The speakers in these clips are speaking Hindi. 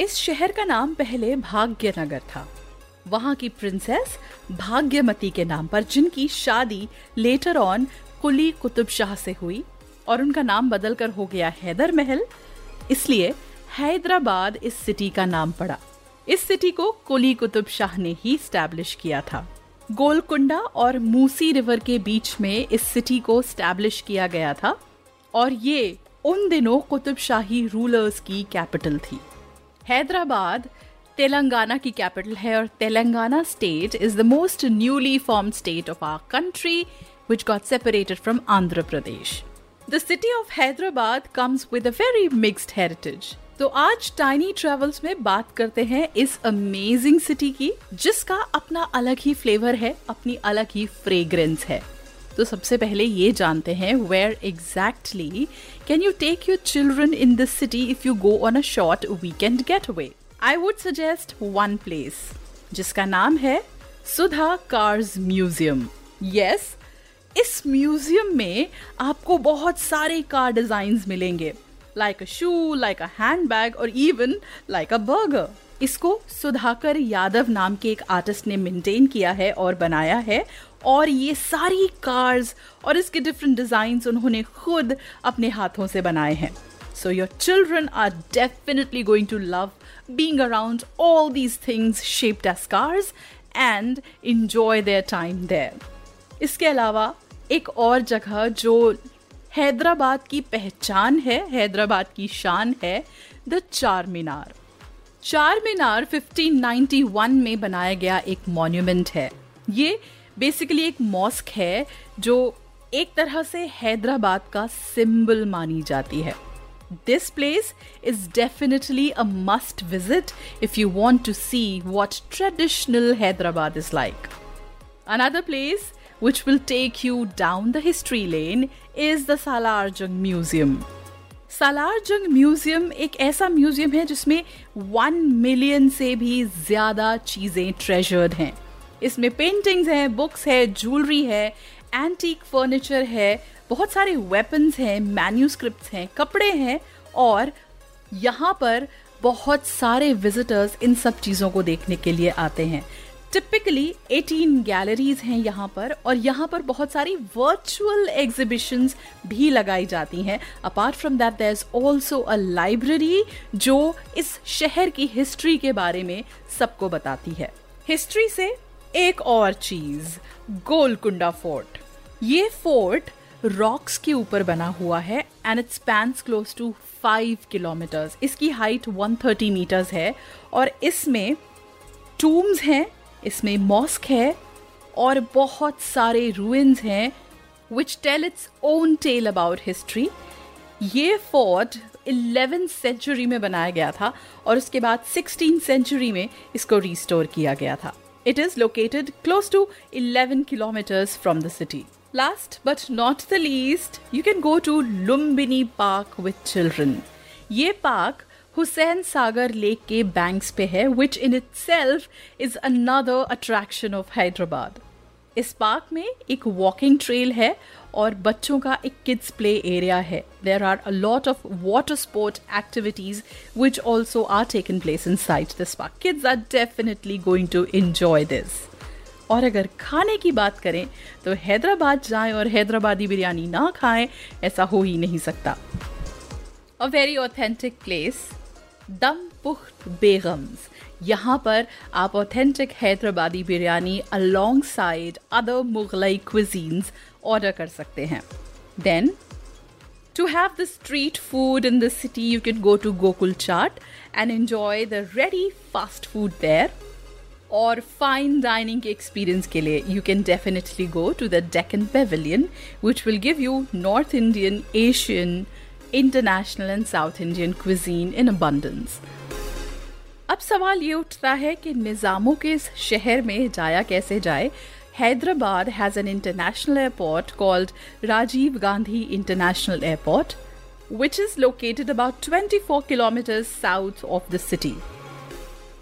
इस शहर का नाम पहले भाग्यनगर था। वहाँ की प्रिंसेस भाग्यमती के नाम पर, जिनकी शादी लेटर ऑन कुली कुतुब शाह से हुई और उनका नाम बदलकर हो गया हैदर महल, इसलिए हैदराबाद इस सिटी का नाम पड़ा। इस सिटी को कुली कुतुब शाह ने ही स्टैब्लिश किया था। गोलकुंडा और मूसी रिवर के बीच में इस सिटी को स्टैब्लिश किया गया था और ये उन दिनों कुतुब शाही रूलर्स की कैपिटल थी। हैदराबाद, तेलंगाना की कैपिटल है और Telangana state is the most newly form state of our country which got separated from Andhra Pradesh the city of Hyderabad comes with a very mixed heritage. तो आज टाइनी ट्रेवल्स में बात करते हैं इस अमेजिंग सिटी की, जिसका अपना अलग ही फ्लेवर है, अपनी अलग ही फ्रेग्रेंस है तो सबसे पहले ये जानते हैं where exactly can you take your children in this city if you go on a short weekend get away I would suggest one place जिसका नाम है सुधा कार्स म्यूज़ियम यस इस म्यूज़ियम में आपको बहुत सारे कार डिज़ाइन मिलेंगे like a shoe like a handbag और इवन लाइक अ बर्गर इसको सुधाकर यादव नाम के एक आर्टिस्ट ने मेंटेन किया है और बनाया है। और ये सारी कार्स और इसके डिफरेंट डिज़ाइन उन्होंने खुद अपने हाथों से बनाए हैं। So your children are definitely going to love being around all these things shaped as cars and enjoy their time there. इसके अलावा एक और जगह जो हैदराबाद की पहचान है, हैदराबाद की शान है द चार मीनार चार मीनार 1591 में बनाया गया एक मॉन्यूमेंट है। ये बेसिकली एक मॉस्क है, जो एक तरह से हैदराबाद का सिंबल मानी जाती है। This place is definitely a must visit if you want to see what traditional Hyderabad is like another place which will take you down the history lane is the Salar Jung museum Museum. Salar Jung museum एक ऐसा म्यूज़ियम है जिसमें वन मिलियन से भी ज़्यादा चीज़ें ट्रेजर्ड हैं इसमें पेंटिंग्स हैं बुक्स है ज्वेलरी है एंटीक फर्नीचर है, बहुत सारे वेपन्स हैं मैन्यूस्क्रिप्ट हैं, कपड़े हैं और यहाँ पर बहुत सारे विजिटर्स इन सब चीज़ों को देखने के लिए आते हैं टिपिकली 18 गैलरीज हैं यहाँ पर और यहाँ पर बहुत सारी वर्चुअल एग्जीबिशंस भी लगाई जाती हैं। Apart from that there is also a library जो इस शहर की हिस्ट्री के बारे में सबको बताती है। हिस्ट्री से एक और चीज़ गोलकुंडा फोर्ट ये फोर्ट रॉक्स के ऊपर बना हुआ है and it spans close to five kilometres इसकी हाइट 130 मीटर्स है और इसमें टूम्स हैं। इसमें मॉस्क है और बहुत सारे रूइंस हैं which tell its own tale about history ये फोर्ट 11th सेंचुरी में बनाया गया था और उसके बाद 16th सेंचुरी में इसको रिस्टोर किया गया था. It is located close to 11 kilometres from the city Last but not the least, you can go to Lumbini Park with children. ये पार्क हुसैन सागर लेक के बैंक्स पे है which in itself is another attraction of Hyderabad इस पार्क में एक वॉकिंग ट्रेल है और बच्चों का एक किड्स प्ले एरिया है। There are a lot of water sport activities which also are taken place inside this park kids are definitely going to enjoy this और अगर खाने की बात करें तो हैदराबाद जाएँ और हैदराबादी बिरयानी ना खाएँ, ऐसा हो ही नहीं सकता। अ वेरी ऑथेंटिक प्लेस दम पुख्त बेगम्स यहाँ पर आप authentic Hyderabadi biryani alongside other Mughlai cuisines order कर सकते हैं then To have the street food in the city, you can go to Gokul Chaat and enjoy the ready fast food there. और फाइन डाइनिंग के एक्सपीरियंस के लिए you can definitely go to the Deccan pavilion which will give you North Indian Asian international and South Indian cuisine in abundance अब सवाल ये उठ है कि निज़ामों के इस शहर में जाया कैसे जाए? Hyderabad has an international airport called Rajiv Gandhi international airport which is located about 24 kilometre south of the city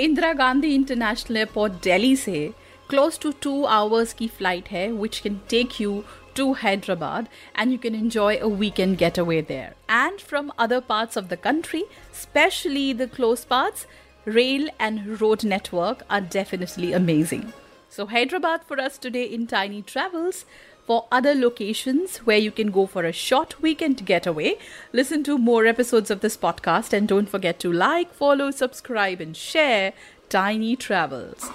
Indira Gandhi international airport Delhi से क्लोज टू टू आवर्स की फ़्लाइट है which can take you to Hyderabad and you can enjoy a weekend getaway there. And from other parts of the country, especially the close parts, rail and road network are definitely amazing. So, Hyderabad for us today in Tiny Travels. For other locations where you can go for a short weekend getaway, listen to more episodes of this podcast and don't forget to like, follow, subscribe, and share Tiny Travels.